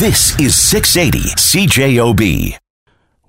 This is 680 CJOB.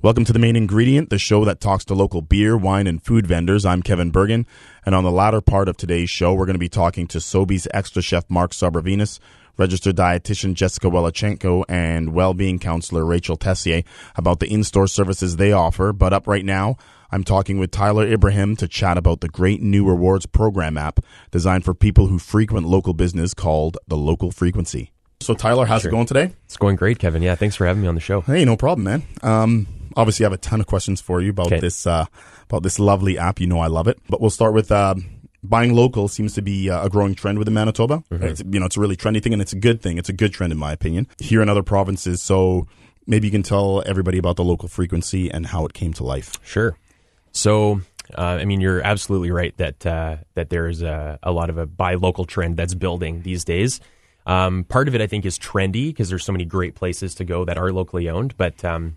Welcome to the main ingredient, the show that talks to local beer, wine, and food vendors. I'm Kevin Burgin, and on the latter part of today's show, we're going to be talking to Sobeys extra chef Mark Sobrevinas, registered dietitian Jessica Welachenko, and well-being counselor Rachel Tessier about the in-store services they offer. But up right now, I'm talking with Tyler Ibrahim to chat about the great new rewards program app designed for people who frequent local business called the Local Frequency. So, Tyler, how's Sure. it going today? It's going great, Kevin. Yeah, thanks for having me on the show. Hey, no problem, man. Um, obviously, I have a ton of questions for you about Okay. this uh, about this lovely app. You know, I love it. But we'll start with uh, buying local. Seems to be uh, a growing trend within Manitoba. It's, you know, it's a really trendy thing, and it's a good thing. It's a good trend, in my opinion. Here in other provinces, so maybe you can tell everybody about the local frequency and how it came to life. Sure. So, uh, I mean, you're absolutely right that uh, that there's a, a lot of a buy local trend that's building these days. Um, part of it, I think, is trendy because there's so many great places to go that are locally owned. But um,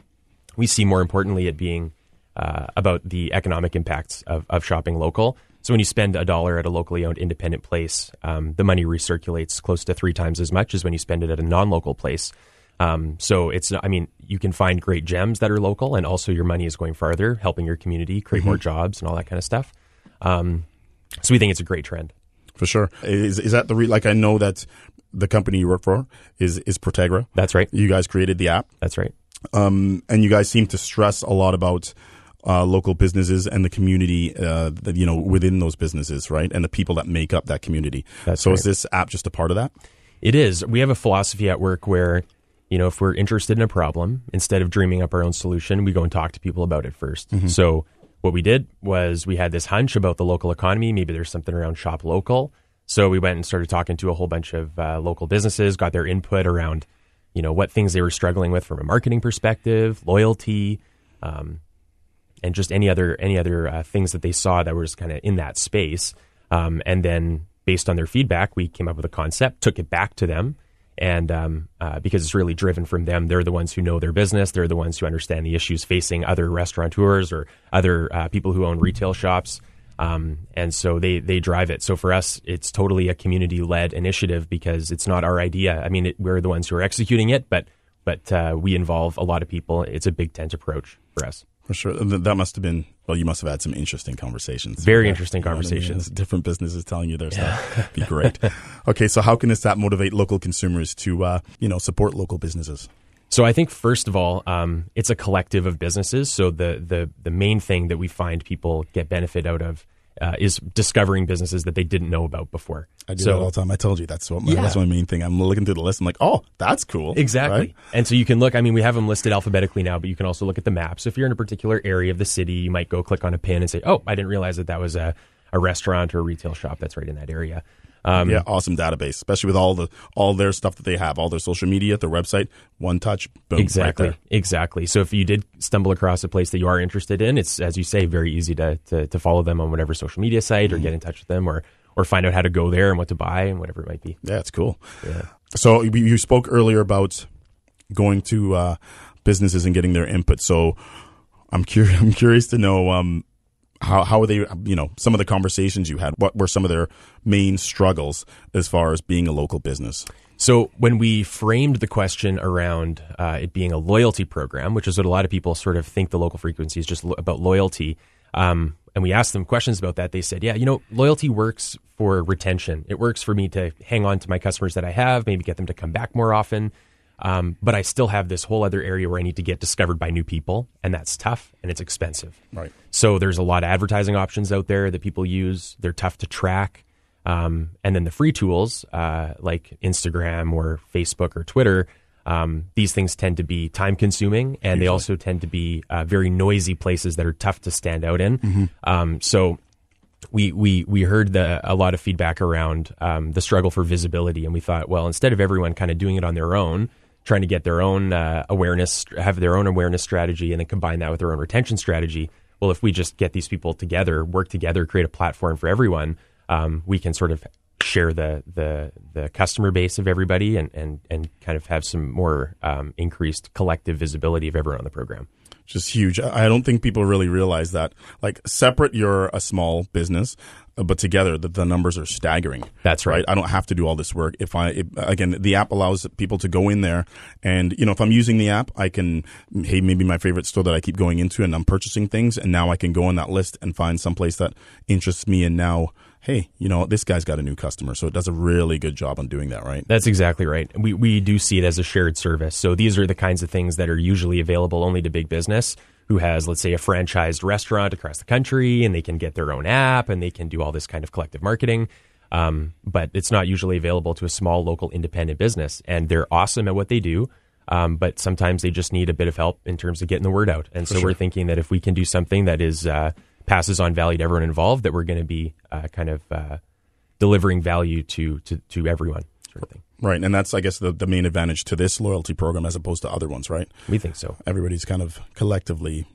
we see more importantly it being uh, about the economic impacts of, of shopping local. So when you spend a dollar at a locally owned independent place, um, the money recirculates close to three times as much as when you spend it at a non-local place. Um, so it's, I mean, you can find great gems that are local, and also your money is going farther, helping your community create more jobs and all that kind of stuff. Um, so we think it's a great trend. For sure. Is is that the re- like? I know that the company you work for is is Protegra. That's right. You guys created the app. That's right. um, and you guys seem to stress a lot about uh, local businesses and the community uh, that you know within those businesses, right? And the people that make up that community. That's so is this app just a part of that? It is. We have a philosophy at work where, you know, if we're interested in a problem, instead of dreaming up our own solution, we go and talk to people about it 1st So what we did was we had this hunch about the local economy. Maybe there's something around shop local. So we went and started talking to a whole bunch of uh, local businesses, got their input around, you know, what things they were struggling with from a marketing perspective, loyalty, um, and just any other any other uh, things that they saw that was kind of in that space. Um, and then based on their feedback, we came up with a concept, took it back to them, and um, uh, because it's really driven from them, they're the ones who know their business. They're the ones who understand the issues facing other restaurateurs or other uh, people who own retail shops. Um, and so they they drive it. So for us, it's totally a community led initiative because it's not our idea. I mean, it, we're the ones who are executing it, but but uh, we involve a lot of people. It's a big tent approach for us. For sure. That must have been. Well, you must have had some interesting conversations. Very Yeah. interesting You know I mean? conversations. Different businesses telling you their stuff. Be great. okay, so how can this app motivate local consumers to uh, you know support local businesses? So I think first of all, um, it's a collective of businesses. So the the the main thing that we find people get benefit out of uh, is discovering businesses that they didn't know about before. I do so, that all the time. I told you that's what my, Yeah. that's my main thing. I'm looking through the list. I'm like, oh, that's cool. Exactly. right? And so you can look, I mean, we have them listed alphabetically now, but you can also look at the map. So if you're in a particular area of the city, you might go click on a pin and say, oh, I didn't realize that that was a, a restaurant or a retail shop that's right in that area. Um, yeah, awesome database, especially with all the all their stuff that they have, all their social media, their website, one touch, boom, Exactly. right exactly. So if you did stumble across a place that you are interested in, it's as you say, very easy to to, to follow them on whatever social media site or get in touch with them or or find out how to go there and what to buy and whatever it might be. Yeah, it's cool. Yeah. So you you spoke earlier about going to uh, businesses and getting their input. So I'm curious. I'm curious to know um, how how are they? You know, some of the conversations you had. What were some of their main struggles as far as being a local business? So when we framed the question around uh, it being a loyalty program, which is what a lot of people sort of think the local frequency is just lo- about loyalty, um, and we asked them questions about that, they said, "Yeah, you know, loyalty works for retention. It works for me to hang on to my customers that I have, maybe get them to come back more often." Um, but I still have this whole other area where I need to get discovered by new people, and that's tough and it's expensive. Right. So there's a lot of advertising options out there that people use. They're tough to track. Um, and then the free tools uh, like Instagram or Facebook or Twitter, um, these things tend to be time consuming and they also tend to be uh, very noisy places that are tough to stand out in. Um, so we we we heard the, a lot of feedback around um, the struggle for visibility, and we thought, well, instead of everyone kind of doing it on their own, trying to get their own uh, awareness, have their own awareness strategy, and then combine that with their own retention strategy. Well, if we just get these people together, work together, create a platform for everyone, um, we can sort of share the the the customer base of everybody and and and kind of have some more um, increased collective visibility of everyone on the program just huge. I don't think people really realize that. Like separate, you're a small business, Uh, but together the, the numbers are staggering. That's right. I don't have to do all this work. If I, if, again, the app allows people to go in there and, you know, if I'm using the app, I can, hey, maybe my favorite store that I keep going into and I'm purchasing things and now I can go on that list and find someplace that interests me and now, hey, you know, this guy's got a new customer. So it does a really good job on doing that, right? That's exactly right. We, we do see it as a shared service. So these are the kinds of things that are usually available only to big business who has, let's say, a franchised restaurant across the country and they can get their own app and they can do all this kind of collective marketing. Um, but it's not usually available to a small local independent business. And they're awesome at what they do. Um, but sometimes they just need a bit of help in terms of getting the word out. And so sure. we're thinking that if we can do something that is uh, passes on value to everyone involved, that we're going to be uh, kind of uh, delivering value to, to to everyone, sort of thing. Right, and that's I guess the, the main advantage to this loyalty program as opposed to other ones, right? We think so. Everybody's kind of collectively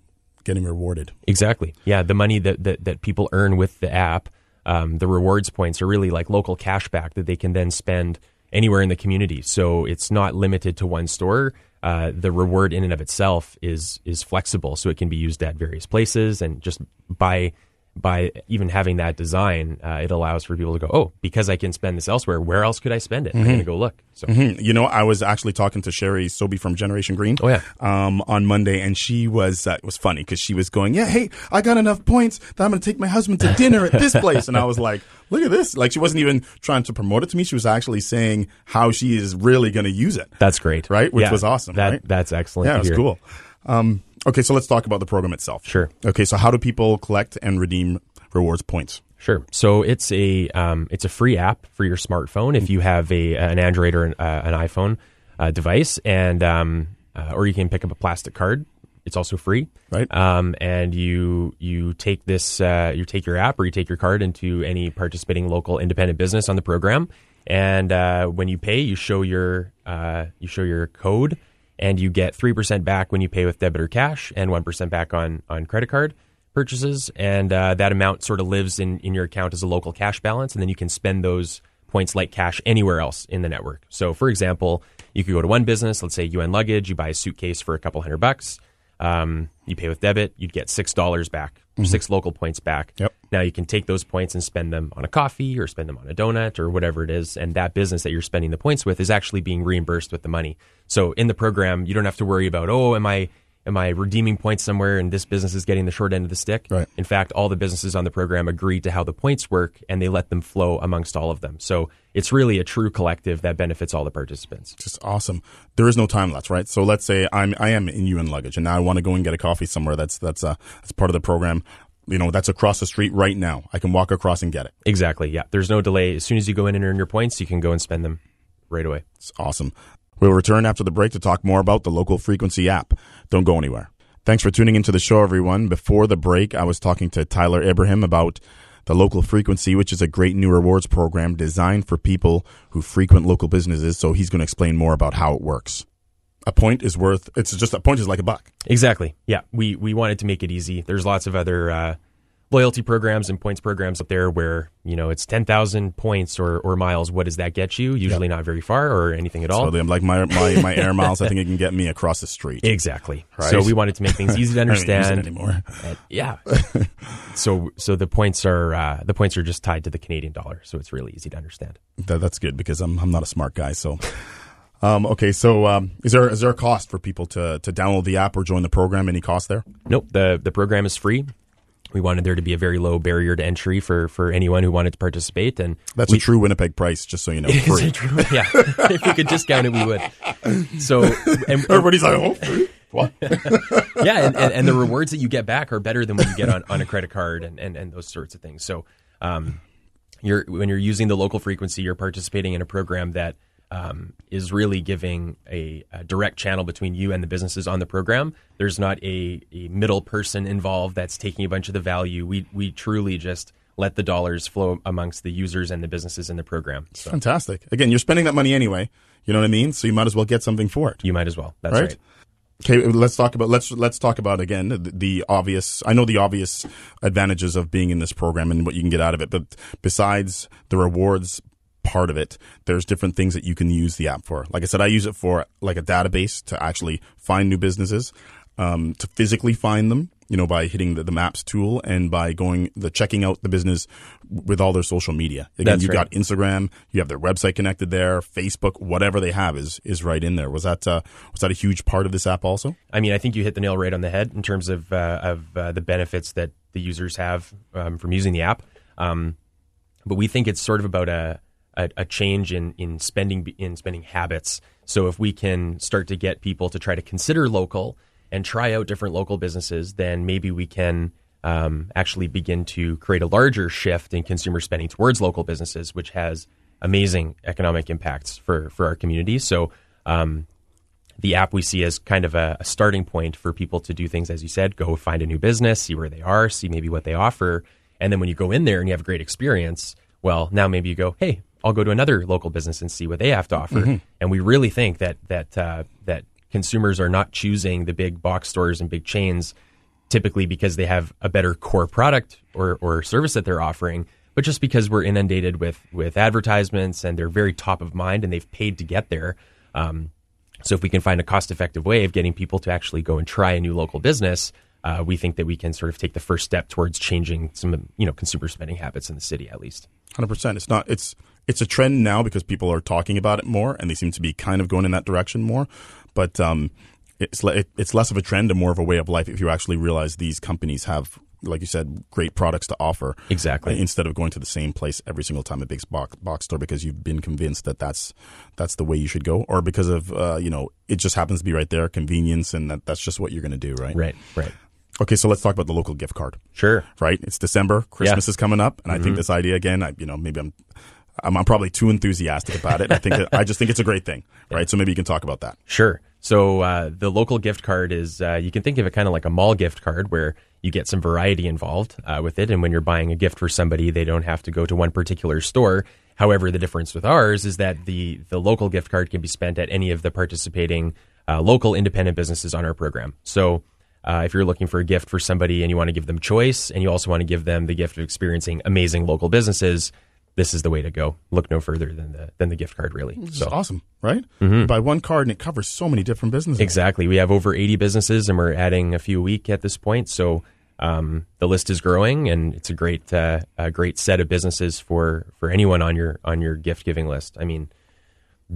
getting rewarded. Exactly. Yeah, the money that that, that people earn with the app, um, the rewards points are really like local cash back that they can then spend anywhere in the community. So it's not limited to one store. Uh, the reward in and of itself is is flexible, so it can be used at various places, and just by by even having that design, uh, it allows for people to go, oh, because I can spend this elsewhere, where else could I spend it? Mm-hmm. I'm going to go look. So, mm-hmm. you know, I was actually talking to Sherry Sobey from Generation Green. Oh yeah, um, on Monday, and she was uh, it was funny because she was going, yeah, hey, I got enough points that I'm going to take my husband to dinner at this place, and I was like, look at this. Like she wasn't even trying to promote it to me; she was actually saying how she is really going to use it. That's great, right? Which yeah, was awesome. That right? that's excellent. Yeah, it was cool. Um, okay, so let's talk about the program itself. Sure. Okay, so how do people collect and redeem rewards points? Sure. So it's a um, it's a free app for your smartphone if you have a an Android or an, uh, an iPhone uh, device, and um, uh, or you can pick up a plastic card. It's also free, right? Um, and you you take this uh, you take your app or you take your card into any participating local independent business on the program, and uh, when you pay, you show your uh, you show your code, and you get three percent back when you pay with debit or cash, and one percent back on on credit card purchases, and uh, that amount sort of lives in, in your account as a local cash balance, and then you can spend those points like cash anywhere else in the network. So, for example, you could go to one business, let's say UN Luggage, you buy a suitcase for a couple hundred bucks, um, you pay with debit, you'd get six dollars back, mm-hmm. six local points back. Yep. Now you can take those points and spend them on a coffee or spend them on a donut or whatever it is, and that business that you're spending the points with is actually being reimbursed with the money. So in the program, you don't have to worry about oh, am I am I redeeming points somewhere and this business is getting the short end of the stick? Right. In fact, all the businesses on the program agree to how the points work and they let them flow amongst all of them. So it's really a true collective that benefits all the participants. Just awesome. There is no time lapse, right? So let's say I'm I am in UN luggage and now I want to go and get a coffee somewhere that's that's uh that's part of the program you know that's across the street right now i can walk across and get it exactly yeah there's no delay as soon as you go in and earn your points you can go and spend them right away it's awesome We'll return after the break to talk more about the local frequency app. Don't go anywhere. Thanks for tuning into the show, everyone. Before the break, I was talking to Tyler Ibrahim about the local frequency, which is a great new rewards program designed for people who frequent local businesses. So he's going to explain more about how it works. A point is worth, it's just a point is like a buck. Exactly. Yeah. We, we wanted to make it easy. There's lots of other, uh, loyalty programs and points programs up there where you know it's 10,000 points or, or miles. What does that get you? Usually yep. not very far or anything at all. So like my, my, my air miles I think it can get me across the street. Exactly. Right? so we wanted to make things easy to understand. anymore. And, yeah. So so the points are uh, the points are just tied to the Canadian dollar so it's really easy to understand. That, that's good because I'm, I'm not a smart guy so. Um, okay, so um, is there is there a cost for people to, to download the app or join the program? Any cost there? Nope. the The program is free we wanted there to be a very low barrier to entry for, for anyone who wanted to participate. And that's we, a true Winnipeg price, just so you know. True, yeah, if we could discount it, we would. So and, everybody's like, oh, what? yeah, and, and, and, the rewards that you get back are better than what you get on, on a credit card and, and, and those sorts of things. So um, you're when you're using the local frequency, you're participating in a program that um, is really giving a, a, direct channel between you and the businesses on the program. There's not a, a, middle person involved that's taking a bunch of the value. We we truly just let the dollars flow amongst the users and the businesses in the program. So. Fantastic. Again, you're spending that money anyway. You know what I mean? So you might as well get something for it. You might as well. That's right. right. Okay, let's talk about let's let's talk about again the, the, obvious. I know the obvious advantages of being in this program and what you can get out of it, but besides the rewards part of it, there's different things that you can use the app for. Like I said, I use it for like a database to actually find new businesses, um, to physically find them, you know, by hitting the, the, maps tool and by going the checking out the business with all their social media. Again, That's you right. got Instagram, you have their website connected there, Facebook, whatever they have is is right in there. Was that uh, was that a huge part of this app also? I mean, I think you hit the nail right on the head in terms of uh, of uh, the benefits that the users have um, from using the app. Um, but we think it's sort of about a, a, a change in in spending in spending habits. So if we can start to get people to try to consider local and try out different local businesses, then maybe we can um, actually begin to create a larger shift in consumer spending towards local businesses, which has amazing economic impacts for for our community. So. Um, the app we see as kind of a, a, starting point for people to do things, as you said, go find a new business, see where they are, see maybe what they offer. And then when you go in there and you have a great experience, well, now maybe you go, hey, I'll go to another local business and see what they have to offer. Mm-hmm. And we really think that that uh, that consumers are not choosing the big box stores and big chains typically because they have a better core product or, or service that they're offering, but just because we're inundated with with advertisements and they're very top of mind and they've paid to get there. Um, so if we can find a cost effective way of getting people to actually go and try a new local business, uh, we think that we can sort of take the first step towards changing some you know consumer spending habits in the city at least. Hundred percent. It's not. It's it's a trend now because people are talking about it more, and they seem to be kind of going in that direction more. But um, it's le- it's less of a trend and more of a way of life if you actually realize these companies have like you said, great products to offer. Exactly. Instead of going to the same place every single time a big box, box store because you've been convinced that that's that's the way you should go, or because of uh, you know it just happens to be right there, convenience, and that, that's just what you're going to do, right? Right. Right. Okay, so let's talk about the local gift card. Sure. Right. It's December. Christmas Yeah. is coming up, and I Mm-hmm. think this idea again. I, you know, maybe I'm. I'm, I'm probably too enthusiastic about it. I think that, I just think it's a great thing, right? So maybe you can talk about that. Sure. So uh, the local gift card is uh, you can think of it kind of like a mall gift card where you get some variety involved uh, with it, and when you're buying a gift for somebody, they don't have to go to one particular store. However, the difference with ours is that the the local gift card can be spent at any of the participating uh, local independent businesses on our program. So. Uh, if you're looking for a gift for somebody and you want to give them choice, and you also want to give them the gift of experiencing amazing local businesses, this is the way to go. Look no further than the than the gift card, really. It's awesome, right? You buy one card and it covers so many different businesses. Exactly. We have over 80 businesses, and we're adding a few a week at this point. So um, the list is growing, and it's a great uh, a great set of businesses for for anyone on your on your gift giving list. I mean,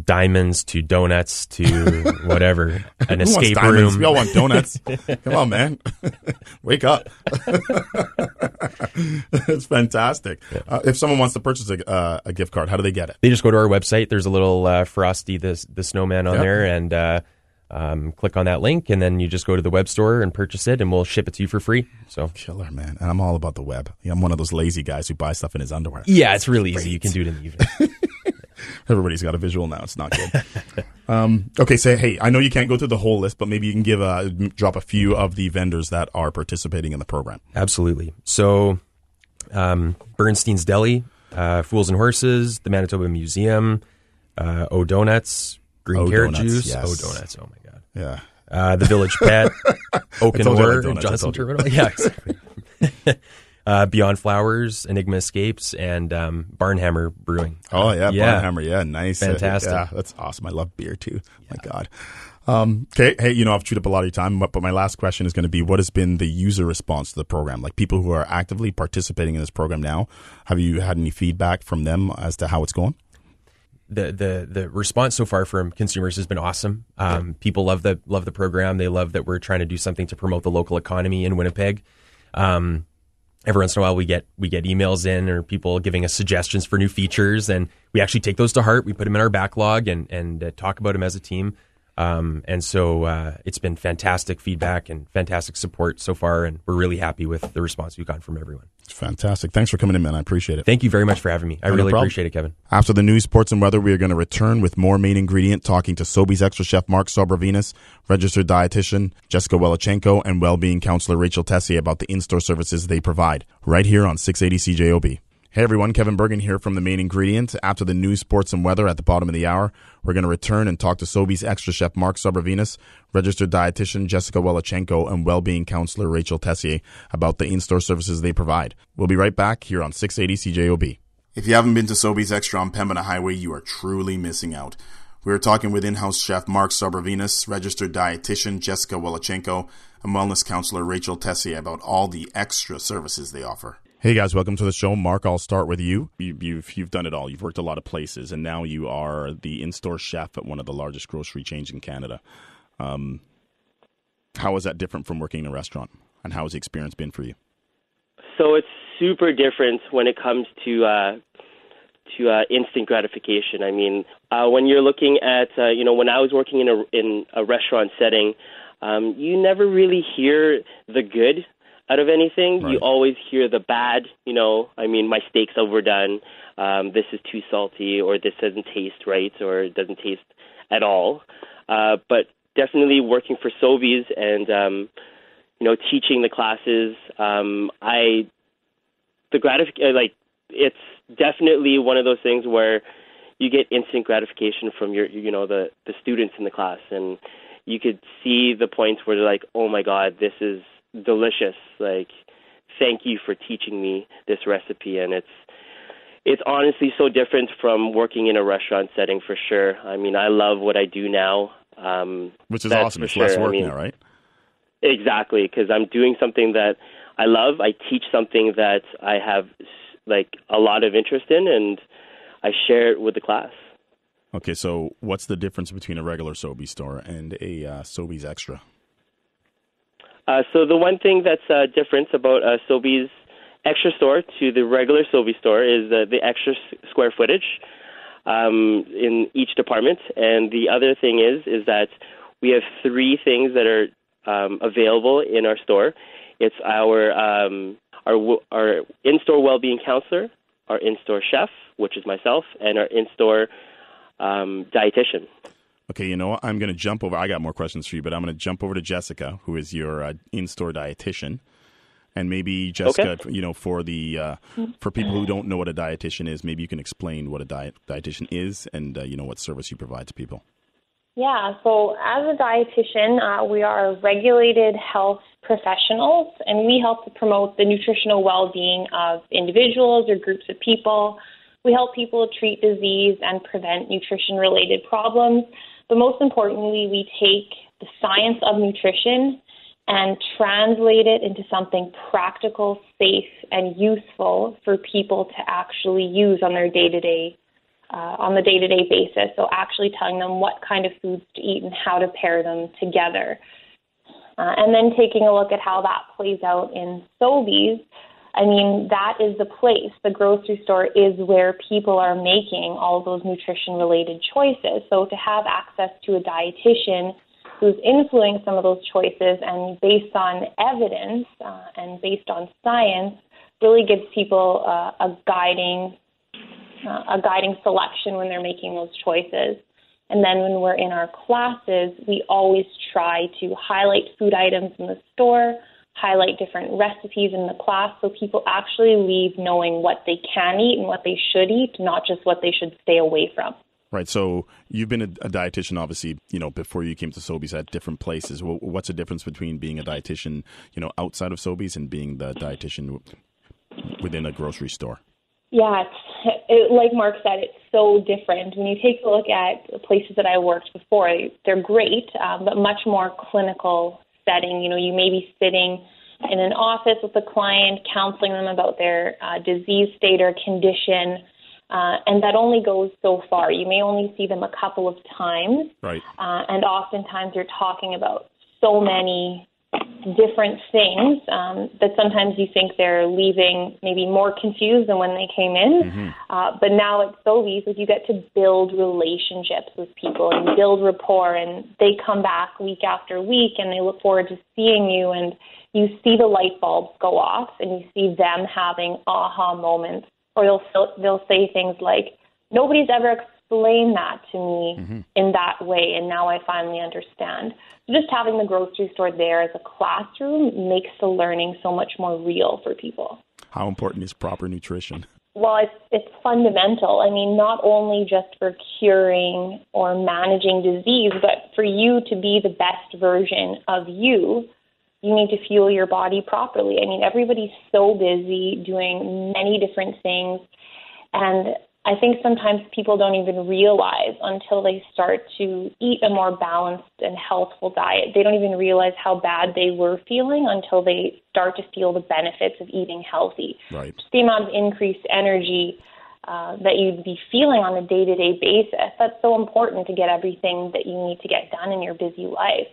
diamonds to donuts to whatever, an escape room. We all want donuts. Come on, man. Wake up. it's fantastic. Uh, if someone wants to purchase a, uh, a gift card, how do they get it? They just go to our website. There's a little uh, Frosty the the snowman on Yep. there, and uh, um, click on that link, and then you just go to the web store and purchase it, and we'll ship it to you for free. So. Killer, man. And I'm all about the web. I'm one of those lazy guys who buy stuff in his underwear. Yeah, it's really easy. You can do it in the evening. Everybody's got a visual now. It's not good. um, okay, so hey, I know you can't go through the whole list, but maybe you can give a drop a few of the vendors that are participating in the program. Absolutely. So, um, Bernstein's Deli, uh, Fools and Horses, the Manitoba Museum, uh, O Donuts, Green O Carrot Donuts, Juice, yes. O Donuts. Oh my God. Yeah. Uh, the Village Pet, Oak and told you I like Ore, Johnston. Terminal. Yeah, exactly. Uh, Beyond Flowers, Enigma Escapes, and um, Barnhammer Brewing. Oh yeah, Yeah. Barnhammer. Yeah, nice. Fantastic. yeah, that's awesome. I love beer too. My God. Um, okay, hey, you know I've chewed up a lot of your time, but, but my last question is going to be: What has been the user response to the program? Like people who are actively participating in this program now, have you had any feedback from them as to how it's going? the the the response so far from consumers has been awesome. Um, people love the love the program. They love that we're trying to do something to promote the local economy in Winnipeg. Um, every once in a while, we get we get emails in or people giving us suggestions for new features, and we actually take those to heart. We put them in our backlog and and uh, talk about them as a team. Um, and so uh, it's been fantastic feedback and fantastic support so far, and we're really happy with the response we've gotten from everyone. It's fantastic. Thanks for coming in, man. I appreciate it. Thank you very much for having me. I No really problem. appreciate it, Kevin. After the news, sports, and weather, we are going to return with more main ingredient, talking to Sobeys extra chef Mark Sobrevinas, registered dietitian Jessica Welachenko, and well-being counselor Rachel Tessier about the in-store services they provide. Right here on 680 CJOB. Hey everyone, Kevin Burgin here from the main ingredient. After the news, sports, and weather at the bottom of the hour, we're going to return and talk to Sobeys extra chef Mark Sobrevinas, registered dietitian Jessica Welachenko, and well-being counselor Rachel Tessier about the in-store services they provide. We'll be right back here on 680 CJOB. If you haven't been to Sobeys Extra on Pembina Highway, you are truly missing out. We are talking with in-house chef Mark Sobrevinas, registered dietitian Jessica Wolachenko, and wellness counselor Rachel Tessier about all the extra services they offer. Hey guys, welcome to the show. Mark, I'll start with you. you have you've, you've done it all. You've worked a lot of places, and now you are the in-store chef at one of the largest grocery chains in Canada. Um, how is that different from working in a restaurant, and how has the experience been for you? So it's super different when it comes to uh, to uh, instant gratification. I mean, uh, when you're looking at uh, you know when I was working in a in a restaurant setting, um, you never really hear the good out of anything. Right. You always hear the bad. You know, I mean, my steak's overdone. Um, this is too salty, or this doesn't taste right, or it doesn't taste at all. Uh, but definitely working for Sobeys and um, you know teaching the classes, um, I the gratification like it's definitely one of those things where you get instant gratification from your you know the the students in the class and you could see the points where they're like oh my god this is delicious like thank you for teaching me this recipe and it's it's honestly so different from working in a restaurant setting for sure i mean i love what i do now um which is awesome it's sure. less work I mean, now right exactly because i'm doing something that i love i teach something that i have like a lot of interest in, and I share it with the class. Okay, so what's the difference between a regular Sobeys store and a uh, Sobeys Extra? Uh, so the one thing that's uh, different about a Sobeys Extra store to the regular Sobeys store is uh, the extra square footage um, in each department, and the other thing is is that we have three things that are um, available in our store. It's our um, our, our in-store well-being counselor, our in-store chef, which is myself, and our in-store um, dietitian. Okay, you know what? I'm going to jump over. I got more questions for you, but I'm going to jump over to Jessica, who is your uh, in-store dietitian, and maybe Jessica, okay. you know, for the uh, for people who don't know what a dietitian is, maybe you can explain what a diet dietitian is and uh, you know what service you provide to people. Yeah, so as a dietitian, uh, we are regulated health professionals, and we help to promote the nutritional well being of individuals or groups of people. We help people treat disease and prevent nutrition related problems. But most importantly, we take the science of nutrition and translate it into something practical, safe, and useful for people to actually use on their day to day on the day to day basis. So, actually telling them what kind of foods to eat and how to pair them together. Uh, and then taking a look at how that plays out in Sobeys. I mean, that is the place. The grocery store is where people are making all those nutrition related choices. So, to have access to a dietitian who's influencing some of those choices and based on evidence uh, and based on science really gives people uh, a guiding uh, a guiding selection when they're making those choices. And then when we're in our classes, we always try to highlight food items in the store, highlight different recipes in the class so people actually leave knowing what they can eat and what they should eat, not just what they should stay away from. Right. So you've been a, a dietitian, obviously, you know, before you came to Sobeys at different places. What's the difference between being a dietitian, you know, outside of Sobeys and being the dietitian within a grocery store? Yeah, it's, it, like Mark said, it's so different. When you take a look at the places that I worked before, they're great, um, but much more clinical setting. You know, you may be sitting in an office with a client, counseling them about their uh, disease state or condition, uh, and that only goes so far. You may only see them a couple of times, right? Uh, and oftentimes you're talking about so many different things um, that sometimes you think they're leaving maybe more confused than when they came in. Mm-hmm. Uh, but now at Sobeys, like you get to build relationships with people and build rapport, and they come back week after week, and they look forward to seeing you, and you see the light bulbs go off, and you see them having aha moments, or they'll they'll say things like, "Nobody's ever." Explain that to me mm-hmm. in that way, and now I finally understand. So just having the grocery store there as a classroom makes the learning so much more real for people. How important is proper nutrition? Well, it's, it's fundamental. I mean, not only just for curing or managing disease, but for you to be the best version of you, you need to fuel your body properly. I mean, everybody's so busy doing many different things And I think sometimes people don't even realize until they start to eat a more balanced and healthful diet. They don't even realize how bad they were feeling until they start to feel the benefits of eating healthy. Right. The amount of increased energy uh, that you'd be feeling on a day to day basis. That's so important to get everything that you need to get done in your busy life.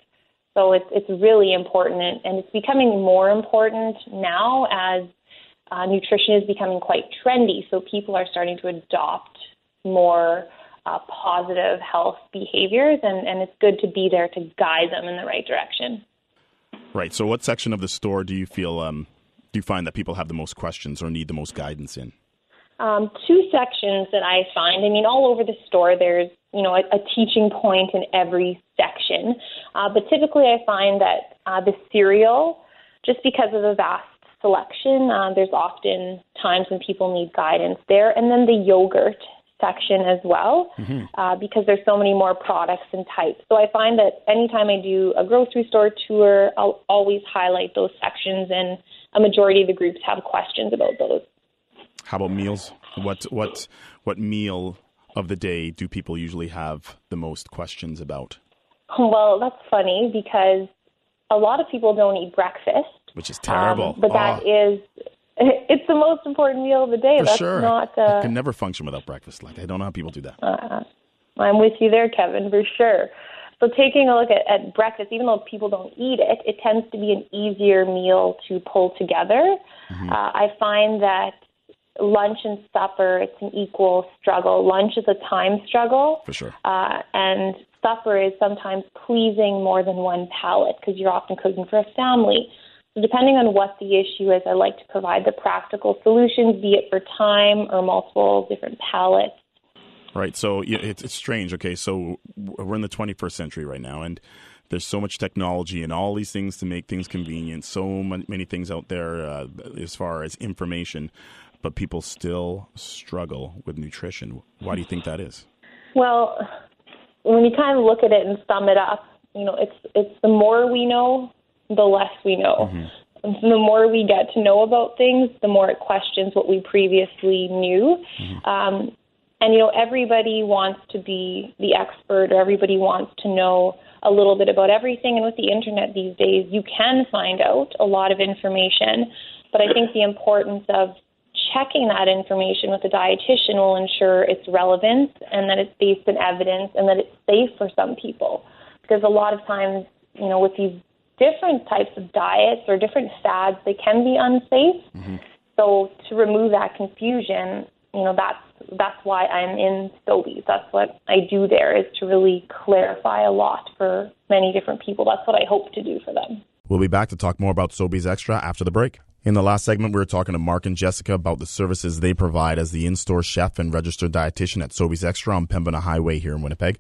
So it's it's really important, and, and it's becoming more important now as uh, nutrition is becoming quite trendy, so people are starting to adopt more uh, positive health behaviors, and, and it's good to be there to guide them in the right direction. Right. So, what section of the store do you feel um, do you find that people have the most questions or need the most guidance in? Um, two sections that I find. I mean, all over the store, there's you know a, a teaching point in every section, uh, but typically I find that uh, the cereal, just because of the vast selection. Uh, there's often times when people need guidance there, and then the yogurt section as well, mm-hmm. uh, because there's so many more products and types. So I find that anytime I do a grocery store tour, I'll always highlight those sections, and a majority of the groups have questions about those. How about meals? What what what meal of the day do people usually have the most questions about? Well, that's funny because a lot of people don't eat breakfast which is terrible. Um, but that oh. is, it's the most important meal of the day. For That's sure. not. Uh, I can never function without breakfast. Like I don't know how people do that. Uh, I'm with you there, Kevin, for sure. So taking a look at, at breakfast, even though people don't eat it, it tends to be an easier meal to pull together. Mm-hmm. Uh, I find that lunch and supper, it's an equal struggle. Lunch is a time struggle. For sure. Uh, and supper is sometimes pleasing more than one palate because you're often cooking for a family. So depending on what the issue is, I like to provide the practical solutions, be it for time or multiple different palettes. Right. So it's, it's strange. Okay. So we're in the 21st century right now, and there's so much technology and all these things to make things convenient. So many things out there uh, as far as information, but people still struggle with nutrition. Why do you think that is? Well, when you kind of look at it and sum it up, you know, it's it's the more we know, the less we know. Mm-hmm. The more we get to know about things, the more it questions what we previously knew. Mm-hmm. Um, and you know, everybody wants to be the expert, or everybody wants to know a little bit about everything. And with the internet these days, you can find out a lot of information. But I think the importance of checking that information with a dietitian will ensure its relevance and that it's based in evidence and that it's safe for some people. Because a lot of times, you know, with these different types of diets or different fads, they can be unsafe. Mm-hmm. So to remove that confusion, you know, that's that's why I'm in Sobeys. That's what I do there is to really clarify a lot for many different people. That's what I hope to do for them. We'll be back to talk more about Sobeys Extra after the break. In the last segment, we were talking to Mark and Jessica about the services they provide as the in-store chef and registered dietitian at Sobeys Extra on Pembina Highway here in Winnipeg.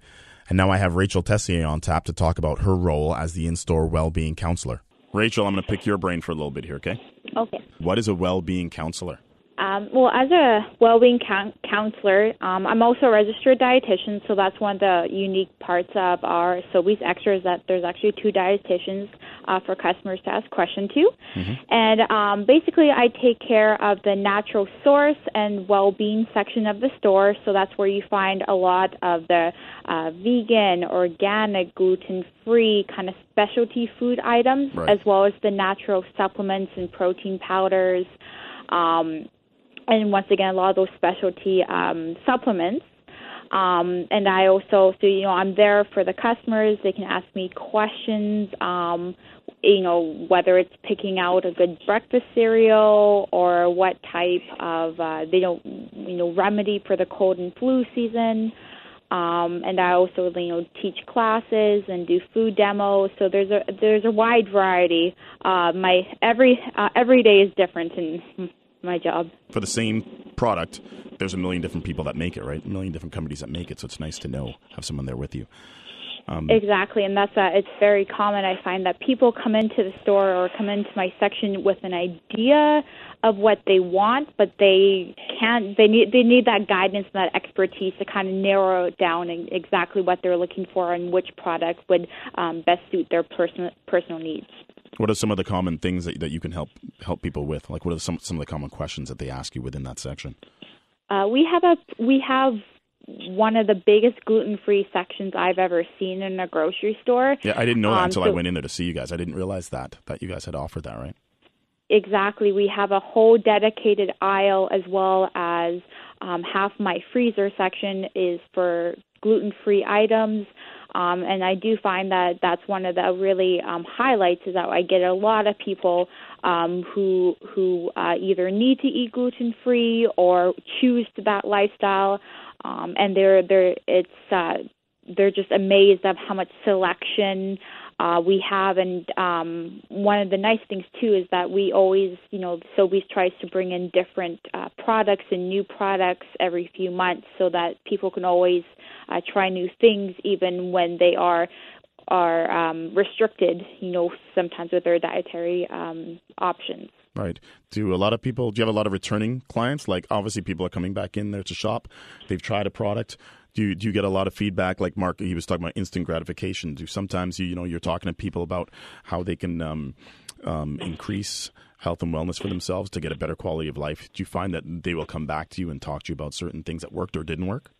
And now I have Rachel Tessier on tap to talk about her role as the in store well being counselor. Rachel, I'm going to pick your brain for a little bit here, okay? Okay. What is a well being counselor? Um, well, as a well-being counselor, um, I'm also a registered dietitian, so that's one of the unique parts of our Sobeys Extra is that there's actually two dietitians uh, for customers to ask questions to. Mm-hmm. And um, basically, I take care of the natural source and well-being section of the store, so that's where you find a lot of the uh, vegan, organic, gluten-free kind of specialty food items, right. as well as the natural supplements and protein powders. Um, and once again, a lot of those specialty um, supplements. Um, and I also, so you know, I'm there for the customers. They can ask me questions. Um, you know, whether it's picking out a good breakfast cereal or what type of uh, they don't, you know, remedy for the cold and flu season. Um, and I also, you know, teach classes and do food demos. So there's a there's a wide variety. Uh, my every uh, every day is different in my job. For the same product, there's a million different people that make it, right? A million different companies that make it. So it's nice to know have someone there with you. Um, exactly, and that's uh, it's very common. I find that people come into the store or come into my section with an idea of what they want, but they can't. They need they need that guidance and that expertise to kind of narrow it down and exactly what they're looking for and which product would um, best suit their personal personal needs. What are some of the common things that, that you can help help people with? Like, what are some some of the common questions that they ask you within that section? Uh, we have a we have one of the biggest gluten free sections I've ever seen in a grocery store. Yeah, I didn't know that Um, until so- I went in there to see you guys. I didn't realize that that you guys had offered that, right? Exactly. We have a whole dedicated aisle as well as um, half my freezer section is for gluten free items. Um, and I do find that that's one of the really um, highlights is that I get a lot of people um, who who uh, either need to eat gluten free or choose that lifestyle, um, and they're they're it's uh, they're just amazed of how much selection uh, we have. And um, one of the nice things too is that we always, you know, Sobeys tries to bring in different uh, products and new products every few months, so that people can always uh, try new things, even when they are are um, restricted. You know, sometimes with their dietary um, options. Right. Do a lot of people? Do you have a lot of returning clients? Like, obviously, people are coming back in there to shop. They've tried a product. Do you, do you get a lot of feedback? Like Mark, he was talking about instant gratification. Do sometimes you you know you're talking to people about how they can um, um, increase health and wellness for themselves to get a better quality of life? Do you find that they will come back to you and talk to you about certain things that worked or didn't work?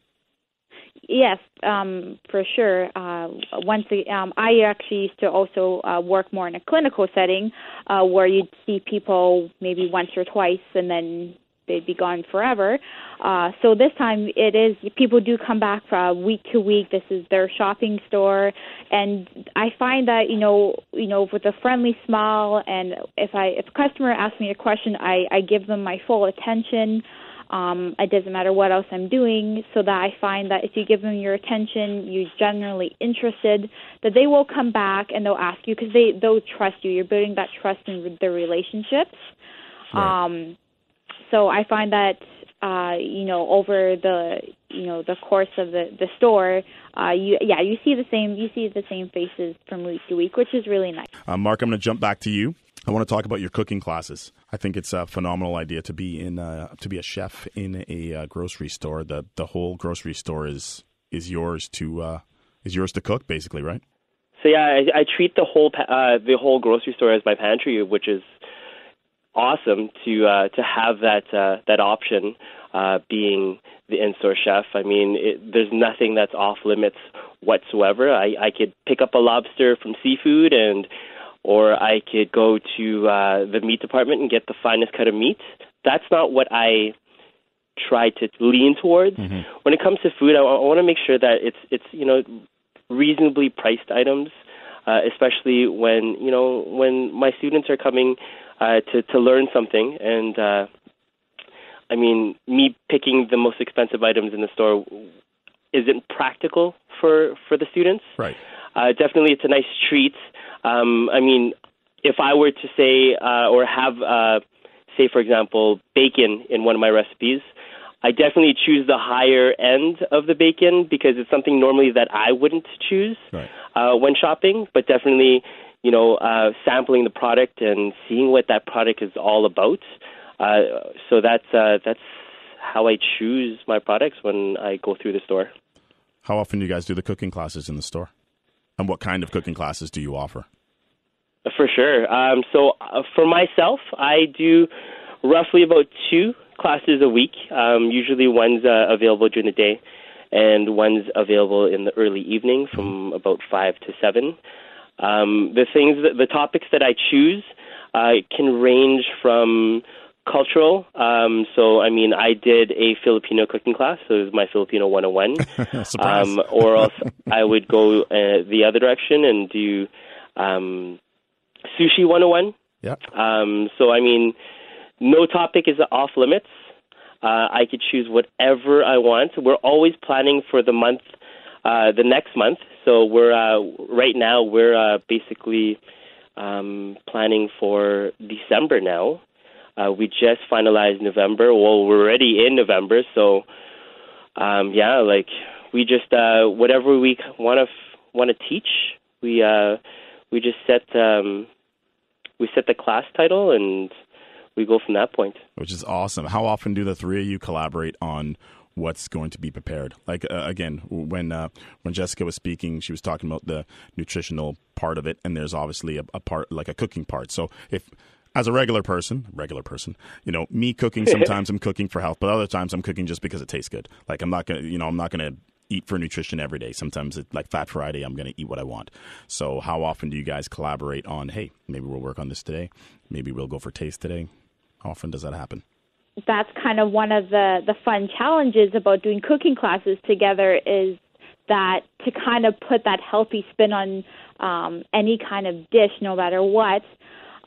Yes, um, for sure. Uh, once the, um, I actually used to also uh, work more in a clinical setting, uh, where you'd see people maybe once or twice, and then they'd be gone forever. Uh, so this time it is people do come back from week to week. This is their shopping store, and I find that you know you know with a friendly smile, and if I if a customer asks me a question, I I give them my full attention. Um, it doesn't matter what else I'm doing, so that I find that if you give them your attention, you're generally interested, that they will come back and they'll ask you because they they'll trust you. You're building that trust in their relationships. Right. Um, so I find that uh, you know over the you know the course of the the store, uh, you yeah you see the same you see the same faces from week to week, which is really nice. Uh, Mark, I'm going to jump back to you. I want to talk about your cooking classes. I think it's a phenomenal idea to be in uh, to be a chef in a uh, grocery store. The the whole grocery store is is yours to uh, is yours to cook, basically, right? So yeah, I, I treat the whole uh, the whole grocery store as my pantry, which is awesome to uh, to have that uh, that option. Uh, being the in-store chef, I mean, it, there's nothing that's off limits whatsoever. I, I could pick up a lobster from seafood, and or I could go to uh, the meat department and get the finest cut of meat. That's not what I try to lean towards. When it comes to food, I, I want to make sure that it's it's you know reasonably priced items, uh, especially when you know when my students are coming uh, to to learn something. And uh, I mean, me picking the most expensive items in the store isn't practical for for the students. Right. Uh, definitely, it's a nice treat. Um, I mean, if I were to say uh, or have, uh, say, for example, bacon in one of my recipes, I definitely choose the higher end of the bacon because it's something normally that I wouldn't choose Right. uh, when shopping. But definitely, you know, uh, sampling the product and seeing what that product is all about. Uh, so that's uh, that's how I choose my products when I go through the store. How often do you guys do the cooking classes in the store? And what kind of cooking classes do you offer? For sure. Um, so uh, for myself, I do roughly about two classes a week. Um, usually one's uh, available during the day, and one's available in the early evening from about five to seven. Um, the things, that, the topics that I choose, uh, can range from cultural. Um, so I mean, I did a Filipino cooking class, so it was my Filipino 101. Surprise. Um, or else I would go uh, the other direction and do um, sushi 101. yeah. Um, so, I mean, no topic is off limits. Uh, I could choose whatever I want. We're always planning for the month, uh, the next month. So we're uh, right now we're uh, basically um, planning for December now. Uh, we just finalized November. Well, we're already in November, so um, yeah, like we just uh, whatever we want to f- want to teach, we uh, we just set um, we set the class title and we go from that point. which is awesome. How often do the three of you collaborate on what's going to be prepared? Like uh, again, when uh, when Jessica was speaking, she was talking about the nutritional part of it, and there's obviously a, a part like a cooking part. So if as a regular person, regular person, you know, me cooking sometimes I'm cooking for health, but other times I'm cooking just because it tastes good. Like I'm not gonna, you know, I'm not gonna eat for nutrition every day. Sometimes it's like Fat Friday, I'm gonna eat what I want. So how often do you guys collaborate on? Hey, maybe we'll work on this today. Maybe we'll go for taste today. How often does that happen? That's kind of one of the the fun challenges about doing cooking classes together is that to kind of put that healthy spin on um, any kind of dish, no matter what.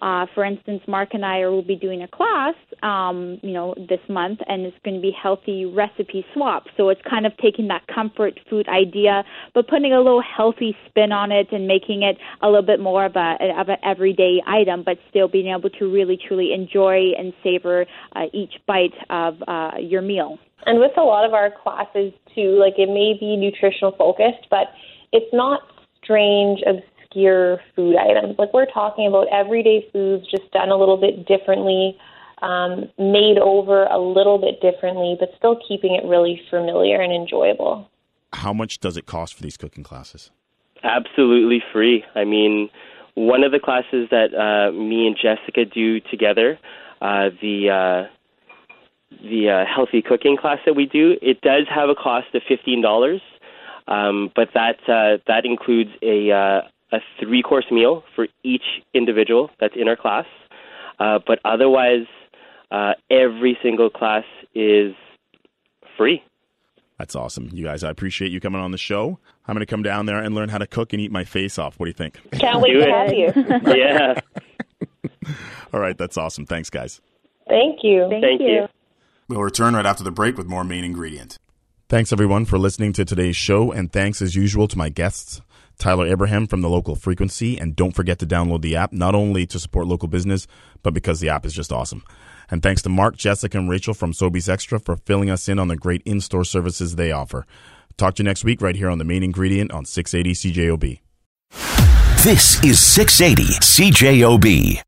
Uh, for instance, Mark and I will be doing a class, um, you know, this month, and it's going to be healthy recipe swap. So it's kind of taking that comfort food idea, but putting a little healthy spin on it and making it a little bit more of a of an everyday item, but still being able to really truly enjoy and savor uh, each bite of uh, your meal. And with a lot of our classes too, like it may be nutritional focused, but it's not strange, obscure food items. Like we're talking about everyday foods just done a little bit differently, um, made over a little bit differently, but still keeping it really familiar and enjoyable. How much does it cost for these cooking classes? Absolutely free. I mean, one of the classes that uh, me and Jessica do together, uh, the uh, the uh, healthy cooking class that we do, it does have a cost of fifteen dollars, um, but that uh, that includes a uh, a three course meal for each individual that's in our class. Uh, but otherwise, uh, every single class is free. That's awesome. You guys, I appreciate you coming on the show. I'm going to come down there and learn how to cook and eat my face off. What do you think? Can't wait to have you. yeah. All right, that's awesome. Thanks, guys. Thank you. Thank, Thank you. We'll return right after the break with more main ingredient. Thanks, everyone, for listening to today's show. And thanks, as usual, to my guests, Tyler Ibrahim from the local frequency. And don't forget to download the app, not only to support local business, but because the app is just awesome. And thanks to Mark, Jessica, and Rachel from Sobeys Extra for filling us in on the great in store services they offer. Talk to you next week right here on the main ingredient on 680 CJOB. This is 680 CJOB.